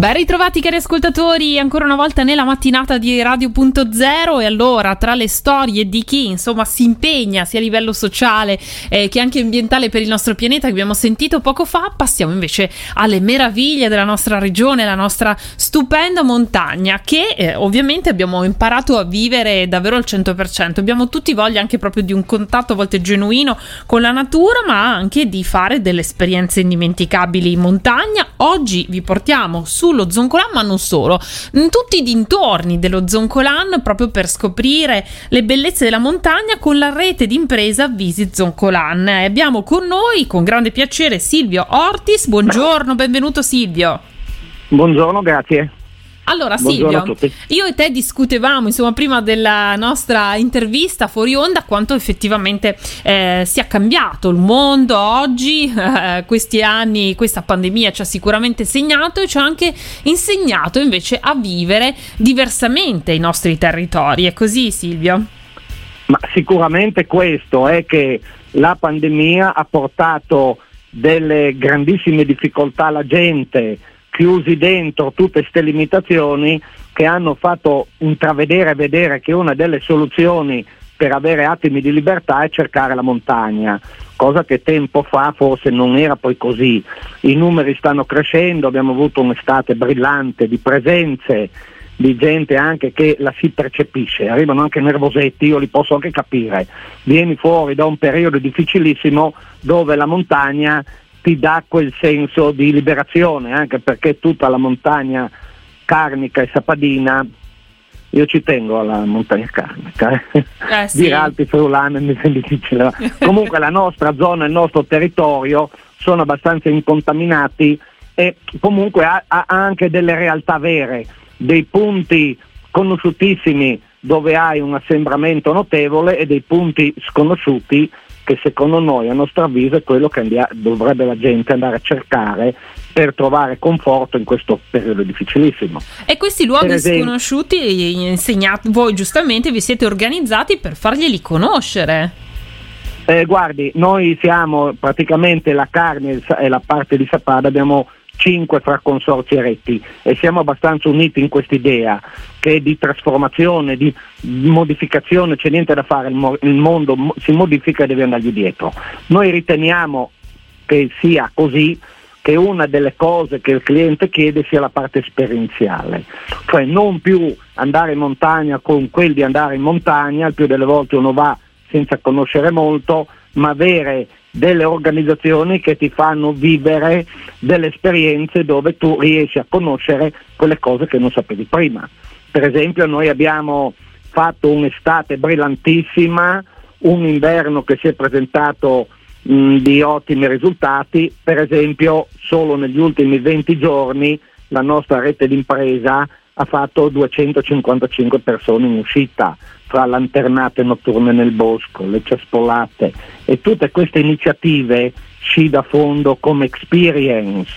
Ben ritrovati cari ascoltatori, ancora una volta nella mattinata di Radio.0 e allora tra le storie di chi insomma si impegna sia a livello sociale eh, che anche ambientale per il nostro pianeta che abbiamo sentito poco fa, passiamo invece alle meraviglie della nostra regione, la nostra stupenda montagna che eh, ovviamente abbiamo imparato a vivere davvero al 100%, abbiamo tutti voglia anche proprio di un contatto a volte genuino con la natura ma anche di fare delle esperienze indimenticabili in montagna. Oggi vi portiamo su sullo Zoncolan, ma non solo, in tutti i dintorni dello Zoncolan proprio per scoprire le bellezze della montagna con la rete di impresa Visit Zoncolan. E abbiamo con noi con grande piacere Silvio Ortis. Buongiorno, benvenuto Silvio. Buongiorno, grazie. Allora Silvio, io e te discutevamo insomma prima della nostra intervista fuori onda quanto effettivamente eh, sia cambiato il mondo oggi, eh, questi anni, questa pandemia ci ha sicuramente segnato e ci ha anche insegnato invece a vivere diversamente i nostri territori. È così Silvio? Ma sicuramente questo è che la pandemia ha portato delle grandissime difficoltà alla gente, chiusi dentro tutte queste limitazioni che hanno fatto intravedere e vedere che una delle soluzioni per avere attimi di libertà è cercare la montagna, cosa che tempo fa forse non era poi così. I numeri stanno crescendo, abbiamo avuto un'estate brillante di presenze, di gente anche che la si percepisce, arrivano anche nervosetti, io li posso anche capire. Vieni fuori da un periodo difficilissimo dove la montagna ti dà quel senso di liberazione, anche perché tutta la montagna carnica e sapadina, io ci tengo alla montagna carnica, eh. Eh, sì. dire Alpi Friulane mi sembra difficile. Comunque la nostra zona, il nostro territorio sono abbastanza incontaminati e comunque ha, ha anche delle realtà vere, dei punti conosciutissimi dove hai un assembramento notevole e dei punti sconosciuti che secondo noi, a nostro avviso, è quello che andia- dovrebbe la gente andare a cercare per trovare conforto in questo periodo difficilissimo. E questi luoghi esempio, sconosciuti, insegnati, voi giustamente vi siete organizzati per farglieli conoscere. Eh, guardi, noi siamo praticamente la carne e la parte di Sapada, abbiamo 5 fra consorzi eretti e siamo abbastanza uniti in questa idea che di trasformazione, di modificazione, c'è niente da fare, il, mo- il mondo mo- si modifica e deve andargli dietro. Noi riteniamo che sia così che una delle cose che il cliente chiede sia la parte esperienziale, cioè non più andare in montagna con quel di andare in montagna, il più delle volte uno va senza conoscere molto, ma avere delle organizzazioni che ti fanno vivere delle esperienze dove tu riesci a conoscere quelle cose che non sapevi prima. Per esempio noi abbiamo fatto un'estate brillantissima, un inverno che si è presentato mh, di ottimi risultati, per esempio solo negli ultimi 20 giorni la nostra rete d'impresa ha fatto 255 persone in uscita fra lanternate notturne nel bosco, le cespolate e tutte queste iniziative sci da fondo come experience.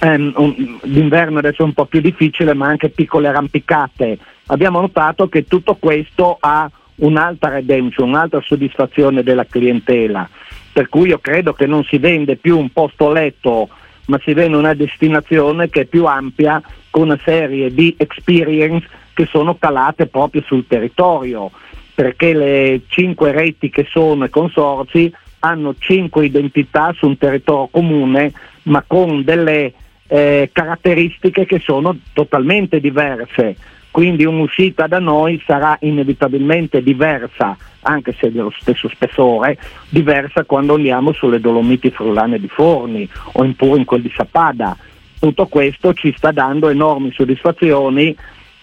Um, un, d'inverno adesso è un po' più difficile, ma anche piccole arrampicate. Abbiamo notato che tutto questo ha un'altra redemption, un'altra soddisfazione della clientela. Per cui io credo che non si vende più un posto letto ma si vede una destinazione che è più ampia una serie di experience che sono calate proprio sul territorio, perché le cinque reti che sono i consorzi hanno cinque identità su un territorio comune, ma con delle eh, caratteristiche che sono totalmente diverse quindi un'uscita da noi sarà inevitabilmente diversa, anche se dello stesso spessore, diversa quando andiamo sulle Dolomiti Friulane di Forni o in pure in quel di Sapada. Tutto questo ci sta dando enormi soddisfazioni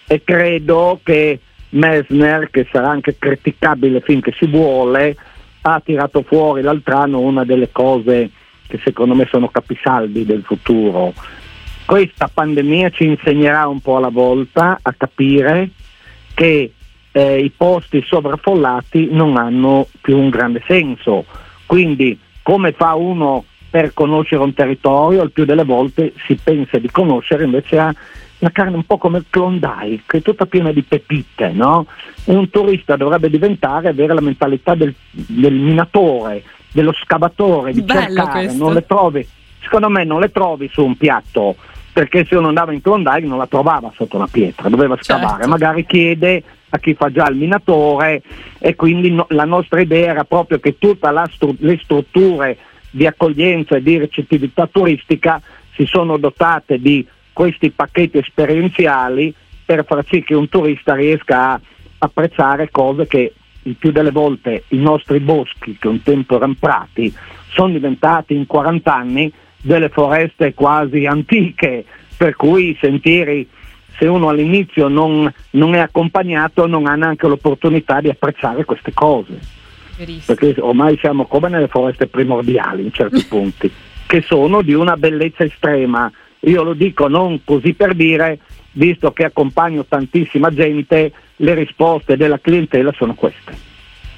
e credo che Messner, che sarà anche criticabile finché si vuole, ha tirato fuori l'altro anno una delle cose che secondo me sono capisaldi del futuro, questa pandemia ci insegnerà un po' alla volta a capire che eh, i posti sovraffollati non hanno più un grande senso. Quindi come fa uno per conoscere un territorio, il più delle volte si pensa di conoscere invece a la carne un po' come il Klondike, tutta piena di pepite, no? E un turista dovrebbe diventare, avere la mentalità del, del minatore, dello scavatore, di Bello cercare, questo. non le trovi secondo me non le trovi su un piatto perché se uno andava in Klondike non la trovava sotto una pietra, doveva scavare, certo. magari chiede a chi fa già il minatore e quindi no, la nostra idea era proprio che tutte stru- le strutture di accoglienza e di recettività turistica si sono dotate di questi pacchetti esperienziali per far sì che un turista riesca a apprezzare cose che il più delle volte i nostri boschi, che un tempo erano prati, sono diventati in 40 anni delle foreste quasi antiche, per cui i sentieri, se uno all'inizio non, non è accompagnato, non ha neanche l'opportunità di apprezzare queste cose. Verissimo. Perché ormai siamo come nelle foreste primordiali in certi punti, che sono di una bellezza estrema. Io lo dico non così per dire, visto che accompagno tantissima gente, le risposte della clientela sono queste.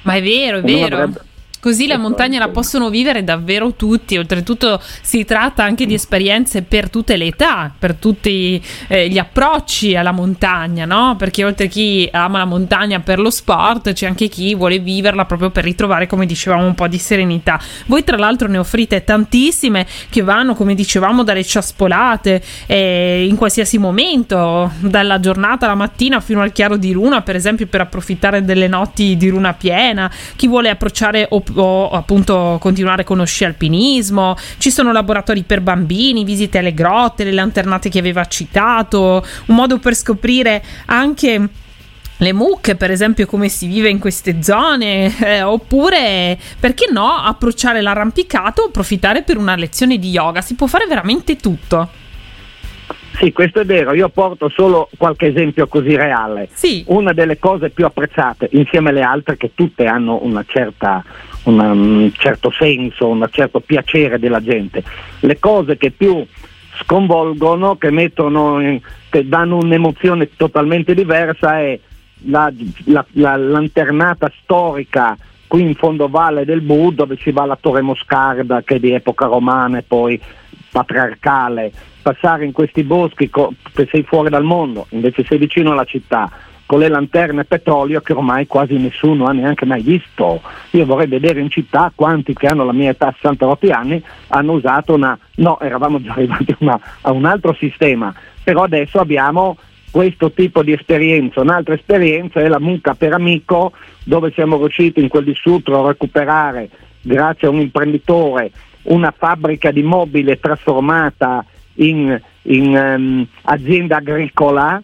Ma è vero, è vero. Dovrebbe Così la montagna la possono vivere davvero tutti, oltretutto si tratta anche di esperienze per tutte le età, per tutti eh, gli approcci alla montagna, no? Perché oltre a chi ama la montagna per lo sport, c'è anche chi vuole viverla proprio per ritrovare, come dicevamo, un po' di serenità. Voi tra l'altro ne offrite tantissime che vanno, come dicevamo, dalle ciaspolate eh, in qualsiasi momento, dalla giornata alla mattina fino al chiaro di luna, per esempio, per approfittare delle notti di luna piena, chi vuole approcciare op- o appunto continuare con lo sci alpinismo, ci sono laboratori per bambini, visite alle grotte, le lanternate che aveva citato, un modo per scoprire anche le mucche, per esempio, come si vive in queste zone, eh, oppure perché no, approcciare l'arrampicato, approfittare per una lezione di yoga, si può fare veramente tutto. Sì, questo è vero, io porto solo qualche esempio così reale. Sì. Una delle cose più apprezzate, insieme alle altre che tutte hanno certa, una, un certo senso, un certo piacere della gente, le cose che più sconvolgono, che, mettono, che danno un'emozione totalmente diversa è la, la, la lanternata storica qui in fondo valle del Bu dove si va alla Torre Moscarda che è di epoca romana e poi patriarcale, passare in questi boschi co- sei fuori dal mondo, invece sei vicino alla città, con le lanterne petrolio che ormai quasi nessuno ha neanche mai visto. Io vorrei vedere in città quanti che hanno la mia età 68 anni hanno usato una, no, eravamo già arrivati una, a un altro sistema, però adesso abbiamo questo tipo di esperienza. Un'altra esperienza è la mucca per amico, dove siamo riusciti in quel di Sutro a recuperare, grazie a un imprenditore, una fabbrica di mobile trasformata in, in um, azienda agricola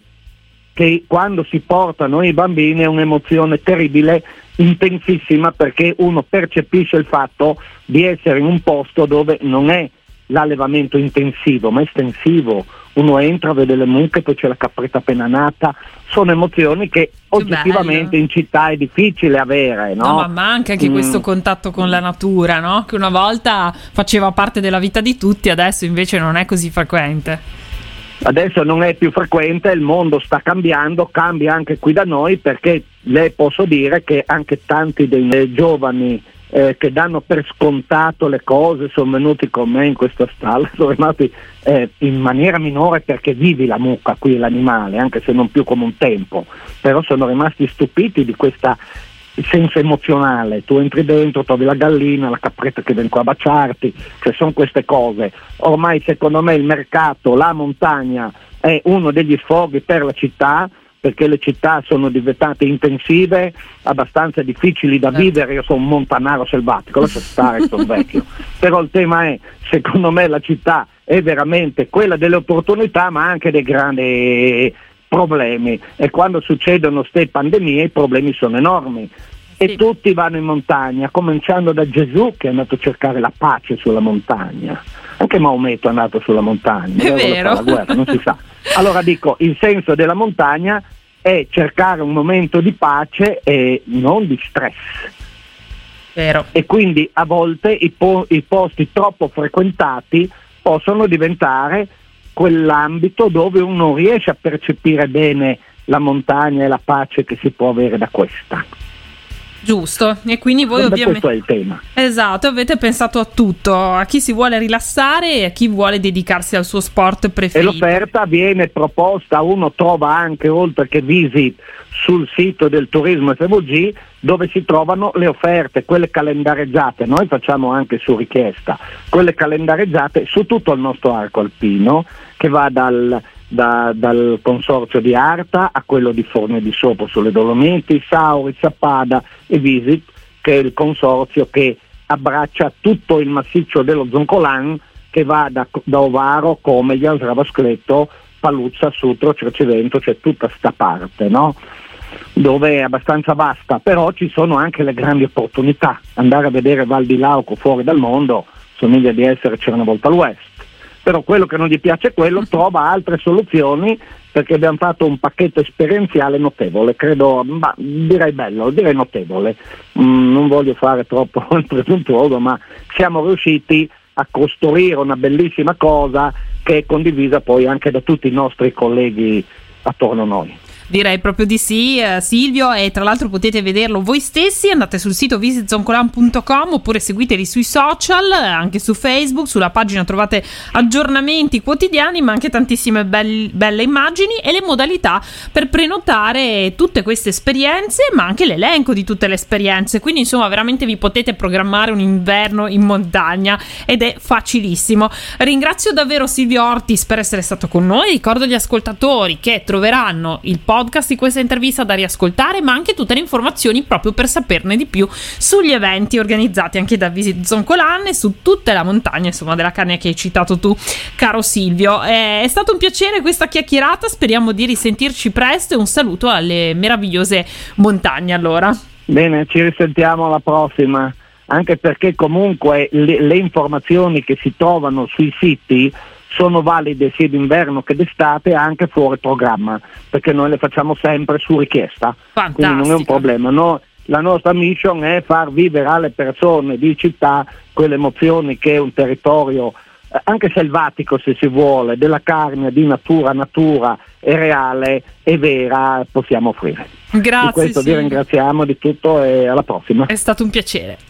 che quando si portano i bambini è un'emozione terribile, intensissima perché uno percepisce il fatto di essere in un posto dove non è l'allevamento intensivo ma estensivo, uno entra, vede le mucche, poi c'è la capretta appena nata, sono emozioni che oggettivamente in città è difficile avere. No, no ma manca anche mm. questo contatto con la natura, no? che una volta faceva parte della vita di tutti, adesso invece non è così frequente. Adesso non è più frequente, il mondo sta cambiando, cambia anche qui da noi perché le posso dire che anche tanti dei giovani eh, che danno per scontato le cose, sono venuti con me in questa stalla, sono rimasti eh, in maniera minore perché vivi la mucca qui, l'animale, anche se non più come un tempo, però sono rimasti stupiti di questo senso emozionale, tu entri dentro, trovi la gallina, la capretta che viene qua a baciarti, cioè sono queste cose. Ormai secondo me il mercato, la montagna è uno degli sfoghi per la città, perché le città sono diventate intensive, abbastanza difficili da certo. vivere, io sono un montanaro selvatico, lascia stare, sono vecchio, però il tema è, secondo me la città è veramente quella delle opportunità ma anche dei grandi problemi e quando succedono queste pandemie i problemi sono enormi e sì. tutti vanno in montagna, cominciando da Gesù che è andato a cercare la pace sulla montagna. Anche Maometto è andato sulla montagna, è vero. La guerra, non si sa. Allora dico, il senso della montagna è cercare un momento di pace e non di stress. Vero. E quindi a volte i, po- i posti troppo frequentati possono diventare quell'ambito dove uno riesce a percepire bene la montagna e la pace che si può avere da questa. Giusto, e quindi voi ovviamente... Questo è il tema. Esatto, avete pensato a tutto, a chi si vuole rilassare e a chi vuole dedicarsi al suo sport preferito. E l'offerta viene proposta, uno trova anche oltre che visit sul sito del turismo FVG dove si trovano le offerte, quelle calendareggiate, noi facciamo anche su richiesta, quelle calendareggiate su tutto il nostro arco alpino che va dal da, dal consorzio di Arta a quello di Forne di Sopra sulle Dolomiti, Sauri, Sappada e Visit, che è il consorzio che abbraccia tutto il massiccio dello Zoncolan che va da, da Ovaro, Comeglia, Sravascletto, Paluzza, Sutro, Cercivento, cioè tutta sta parte, no? dove è abbastanza vasta, però ci sono anche le grandi opportunità. Andare a vedere Val di Lauco fuori dal mondo somiglia di essere c'era una volta all'Ouest però quello che non gli piace è quello, trova altre soluzioni perché abbiamo fatto un pacchetto esperienziale notevole, credo, ma, direi bello, direi notevole. Mm, non voglio fare troppo il presuntuoso, ma siamo riusciti a costruire una bellissima cosa che è condivisa poi anche da tutti i nostri colleghi attorno a noi. Direi proprio di sì, eh, Silvio, e tra l'altro potete vederlo voi stessi, andate sul sito visitzoncolan.com oppure seguiteli sui social, anche su Facebook, sulla pagina trovate aggiornamenti quotidiani, ma anche tantissime belli, belle immagini e le modalità per prenotare tutte queste esperienze, ma anche l'elenco di tutte le esperienze. Quindi insomma veramente vi potete programmare un inverno in montagna ed è facilissimo. Ringrazio davvero Silvio Ortis per essere stato con noi, ricordo agli ascoltatori che troveranno il podcast podcast di questa intervista da riascoltare, ma anche tutte le informazioni proprio per saperne di più sugli eventi organizzati anche da Visit Zoncolan e su tutta la montagna, insomma, della carne che hai citato tu, caro Silvio. È stato un piacere questa chiacchierata, speriamo di risentirci presto e un saluto alle meravigliose montagne allora. Bene, ci risentiamo alla prossima anche perché comunque le, le, informazioni che si trovano sui siti sono valide sia d'inverno che d'estate anche fuori programma, perché noi le facciamo sempre su richiesta, Fantastico. quindi non è un problema. No, la nostra mission è far vivere alle persone di città quelle emozioni che un territorio eh, anche selvatico se si vuole, della carne di natura natura e reale e vera possiamo offrire. Grazie. Di questo sì. vi ringraziamo di tutto e alla prossima. È stato un piacere.